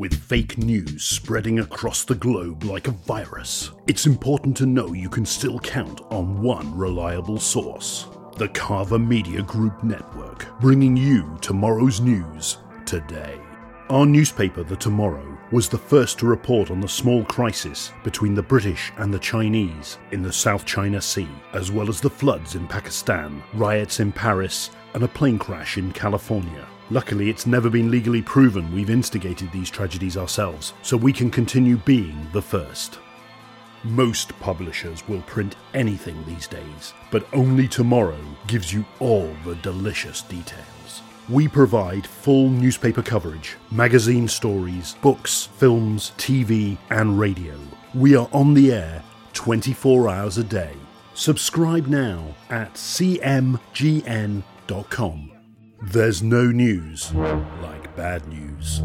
with fake news spreading across the globe like a virus, it's important to know you can still count on one reliable source the Carver Media Group Network, bringing you tomorrow's news today. Our newspaper, The Tomorrow, was the first to report on the small crisis between the British and the Chinese in the South China Sea, as well as the floods in Pakistan, riots in Paris, and a plane crash in California. Luckily, it's never been legally proven we've instigated these tragedies ourselves, so we can continue being the first. Most publishers will print anything these days, but only tomorrow gives you all the delicious details. We provide full newspaper coverage, magazine stories, books, films, TV, and radio. We are on the air 24 hours a day. Subscribe now at cmgn.com. There's no news like bad news.